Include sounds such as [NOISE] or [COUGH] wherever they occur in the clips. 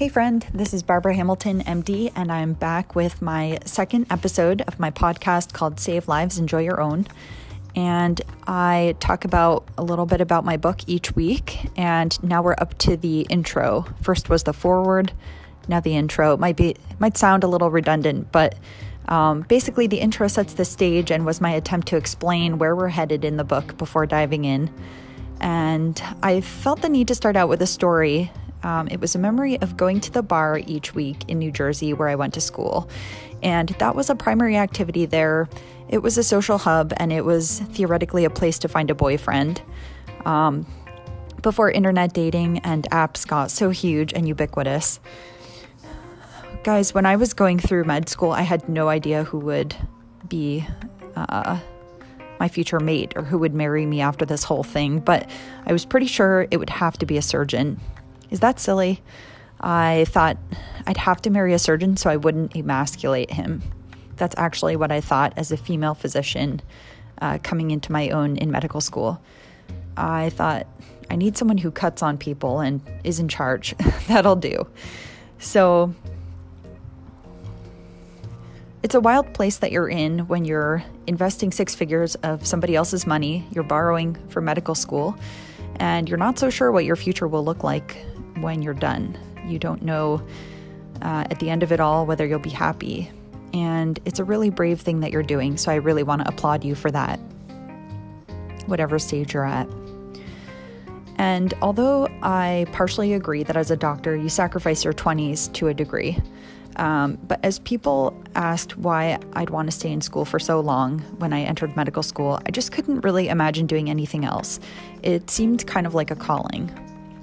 Hey, friend, this is Barbara Hamilton, MD, and I'm back with my second episode of my podcast called Save Lives, Enjoy Your Own. And I talk about a little bit about my book each week. And now we're up to the intro. First was the foreword, now the intro. It might be might sound a little redundant, but um, basically the intro sets the stage and was my attempt to explain where we're headed in the book before diving in. And I felt the need to start out with a story um, it was a memory of going to the bar each week in New Jersey where I went to school. And that was a primary activity there. It was a social hub and it was theoretically a place to find a boyfriend. Um, before internet dating and apps got so huge and ubiquitous. Guys, when I was going through med school, I had no idea who would be uh, my future mate or who would marry me after this whole thing, but I was pretty sure it would have to be a surgeon. Is that silly? I thought I'd have to marry a surgeon so I wouldn't emasculate him. That's actually what I thought as a female physician uh, coming into my own in medical school. I thought I need someone who cuts on people and is in charge. [LAUGHS] That'll do. So it's a wild place that you're in when you're investing six figures of somebody else's money, you're borrowing for medical school, and you're not so sure what your future will look like when you're done. You don't know uh, at the end of it all whether you'll be happy. And it's a really brave thing that you're doing. So I really want to applaud you for that, whatever stage you're at. And although I partially agree that as a doctor, you sacrifice your 20s to a degree, um, but as people asked why I'd want to stay in school for so long when I entered medical school, I just couldn't really imagine doing anything else. It seemed kind of like a calling.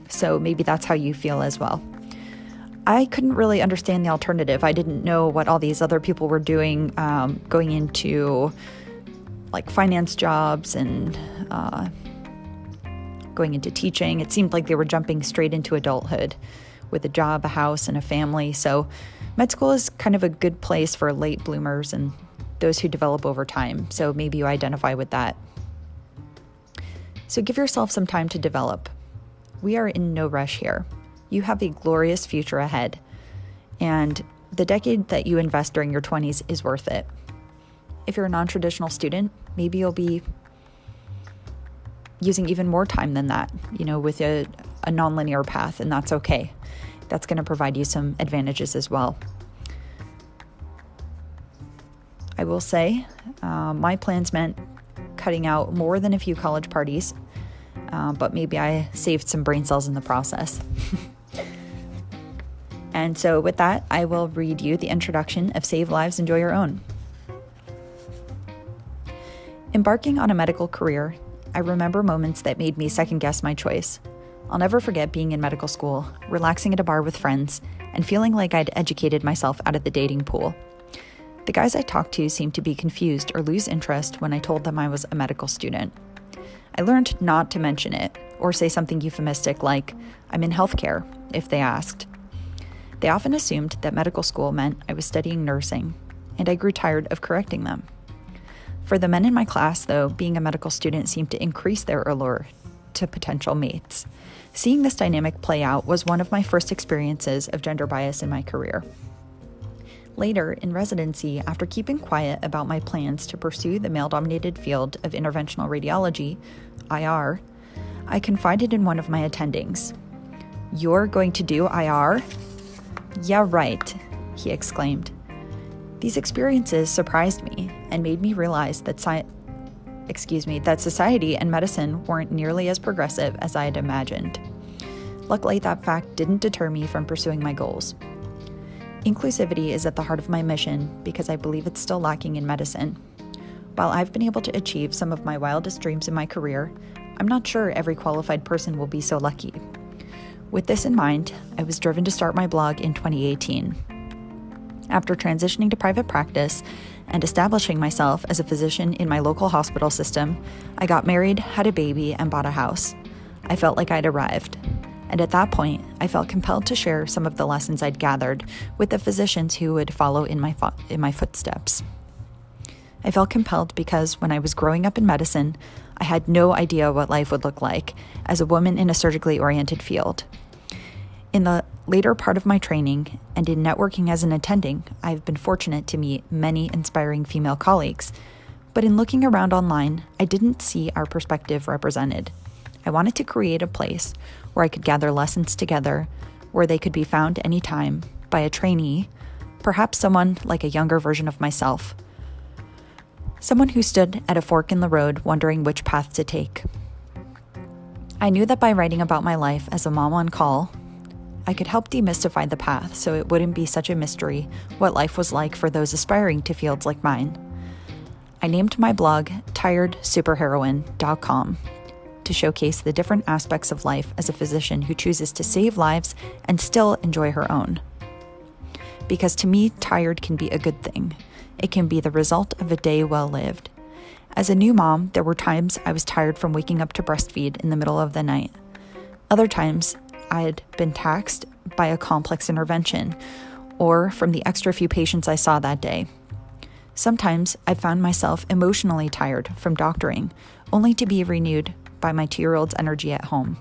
So maybe that's how you feel as well. I couldn't really understand the alternative. I didn't know what all these other people were doing, um, going into like finance jobs and uh, going into teaching. It seemed like they were jumping straight into adulthood with a job, a house, and a family. So, med school is kind of a good place for late bloomers and those who develop over time. So, maybe you identify with that. So, give yourself some time to develop. We are in no rush here. You have a glorious future ahead, and the decade that you invest during your 20s is worth it. If you're a non traditional student, maybe you'll be using even more time than that, you know, with a, a nonlinear path, and that's okay. That's going to provide you some advantages as well. I will say, uh, my plans meant cutting out more than a few college parties uh, but maybe I saved some brain cells in the process. [LAUGHS] and so, with that, I will read you the introduction of Save Lives, Enjoy Your Own. Embarking on a medical career, I remember moments that made me second guess my choice. I'll never forget being in medical school, relaxing at a bar with friends, and feeling like I'd educated myself out of the dating pool. The guys I talked to seemed to be confused or lose interest when I told them I was a medical student. I learned not to mention it or say something euphemistic like, I'm in healthcare, if they asked. They often assumed that medical school meant I was studying nursing, and I grew tired of correcting them. For the men in my class, though, being a medical student seemed to increase their allure to potential mates. Seeing this dynamic play out was one of my first experiences of gender bias in my career. Later, in residency, after keeping quiet about my plans to pursue the male dominated field of interventional radiology, IR, I confided in one of my attendings. You're going to do IR? Yeah, right, he exclaimed. These experiences surprised me and made me realize that sci- excuse me, that society and medicine weren't nearly as progressive as I had imagined. Luckily, that fact didn't deter me from pursuing my goals. Inclusivity is at the heart of my mission because I believe it's still lacking in medicine. While I've been able to achieve some of my wildest dreams in my career, I'm not sure every qualified person will be so lucky. With this in mind, I was driven to start my blog in 2018. After transitioning to private practice and establishing myself as a physician in my local hospital system, I got married, had a baby, and bought a house. I felt like I'd arrived. And at that point, I felt compelled to share some of the lessons I'd gathered with the physicians who would follow in my, fo- in my footsteps. I felt compelled because when I was growing up in medicine, I had no idea what life would look like as a woman in a surgically oriented field. In the later part of my training and in networking as an attending, I've been fortunate to meet many inspiring female colleagues. But in looking around online, I didn't see our perspective represented. I wanted to create a place where I could gather lessons together, where they could be found anytime by a trainee, perhaps someone like a younger version of myself. Someone who stood at a fork in the road wondering which path to take. I knew that by writing about my life as a mom on call, I could help demystify the path so it wouldn't be such a mystery what life was like for those aspiring to fields like mine. I named my blog tiredsuperheroine.com to showcase the different aspects of life as a physician who chooses to save lives and still enjoy her own. Because to me, tired can be a good thing. It can be the result of a day well lived. As a new mom, there were times I was tired from waking up to breastfeed in the middle of the night. Other times, I had been taxed by a complex intervention or from the extra few patients I saw that day. Sometimes I found myself emotionally tired from doctoring, only to be renewed by my two year old's energy at home.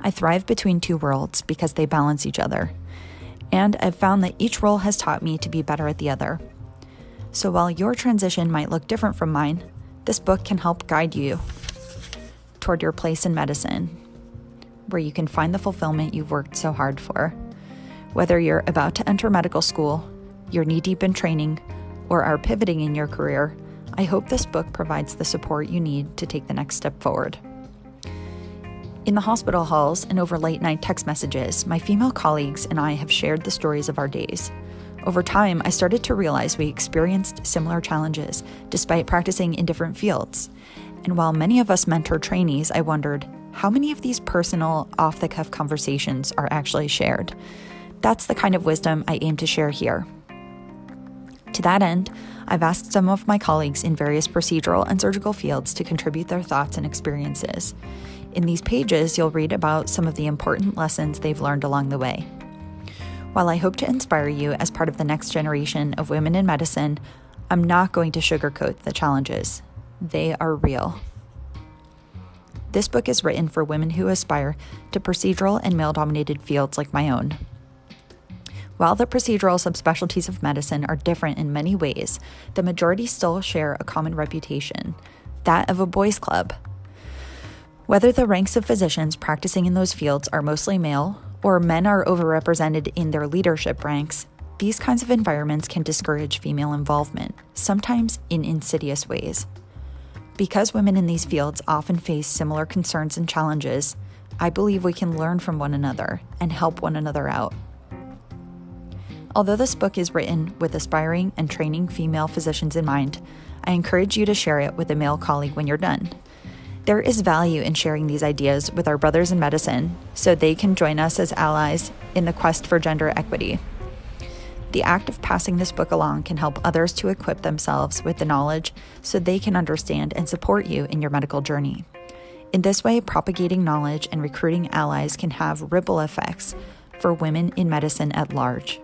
I thrive between two worlds because they balance each other, and I've found that each role has taught me to be better at the other. So while your transition might look different from mine, this book can help guide you toward your place in medicine where you can find the fulfillment you've worked so hard for. Whether you're about to enter medical school, you're knee deep in training, or are pivoting in your career, I hope this book provides the support you need to take the next step forward. In the hospital halls and over late night text messages, my female colleagues and I have shared the stories of our days. Over time, I started to realize we experienced similar challenges despite practicing in different fields. And while many of us mentor trainees, I wondered how many of these personal, off the cuff conversations are actually shared? That's the kind of wisdom I aim to share here. To that end, I've asked some of my colleagues in various procedural and surgical fields to contribute their thoughts and experiences. In these pages, you'll read about some of the important lessons they've learned along the way. While I hope to inspire you as part of the next generation of women in medicine, I'm not going to sugarcoat the challenges. They are real. This book is written for women who aspire to procedural and male dominated fields like my own. While the procedural subspecialties of medicine are different in many ways, the majority still share a common reputation that of a boys' club. Whether the ranks of physicians practicing in those fields are mostly male or men are overrepresented in their leadership ranks, these kinds of environments can discourage female involvement, sometimes in insidious ways. Because women in these fields often face similar concerns and challenges, I believe we can learn from one another and help one another out. Although this book is written with aspiring and training female physicians in mind, I encourage you to share it with a male colleague when you're done. There is value in sharing these ideas with our brothers in medicine so they can join us as allies in the quest for gender equity. The act of passing this book along can help others to equip themselves with the knowledge so they can understand and support you in your medical journey. In this way, propagating knowledge and recruiting allies can have ripple effects for women in medicine at large.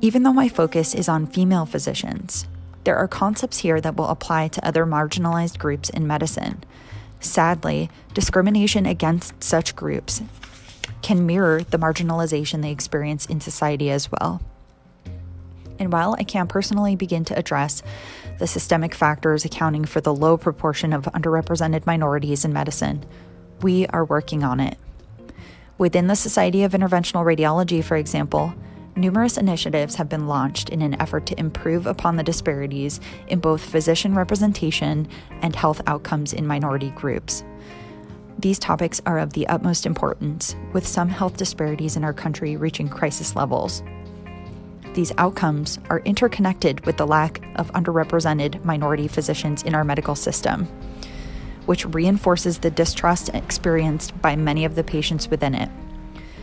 Even though my focus is on female physicians, there are concepts here that will apply to other marginalized groups in medicine. Sadly, discrimination against such groups can mirror the marginalization they experience in society as well. And while I can't personally begin to address the systemic factors accounting for the low proportion of underrepresented minorities in medicine, we are working on it. Within the Society of Interventional Radiology, for example, numerous initiatives have been launched in an effort to improve upon the disparities in both physician representation and health outcomes in minority groups. These topics are of the utmost importance, with some health disparities in our country reaching crisis levels. These outcomes are interconnected with the lack of underrepresented minority physicians in our medical system, which reinforces the distrust experienced by many of the patients within it.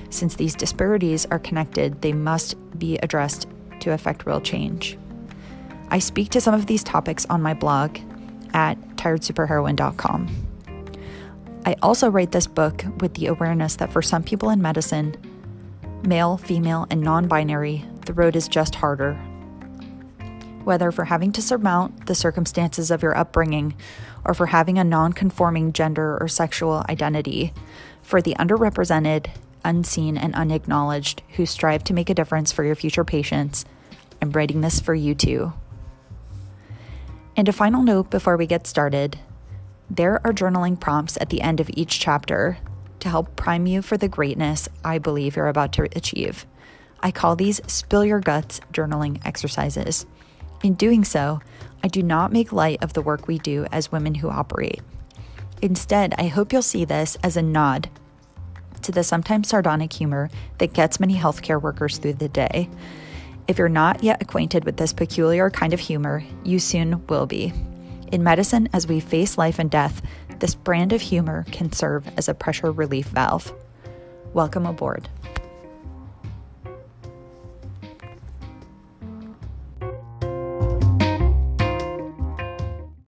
Since these disparities are connected, they must be addressed to effect real change. I speak to some of these topics on my blog at tiredsuperheroine.com. I also write this book with the awareness that for some people in medicine, male, female, and non binary, the road is just harder. Whether for having to surmount the circumstances of your upbringing or for having a non conforming gender or sexual identity, for the underrepresented, unseen and unacknowledged, who strive to make a difference for your future patients, I'm writing this for you too. And a final note before we get started there are journaling prompts at the end of each chapter to help prime you for the greatness I believe you're about to achieve. I call these spill your guts journaling exercises. In doing so, I do not make light of the work we do as women who operate. Instead, I hope you'll see this as a nod to the sometimes sardonic humor that gets many healthcare workers through the day. If you're not yet acquainted with this peculiar kind of humor, you soon will be. In medicine, as we face life and death, this brand of humor can serve as a pressure relief valve. Welcome aboard.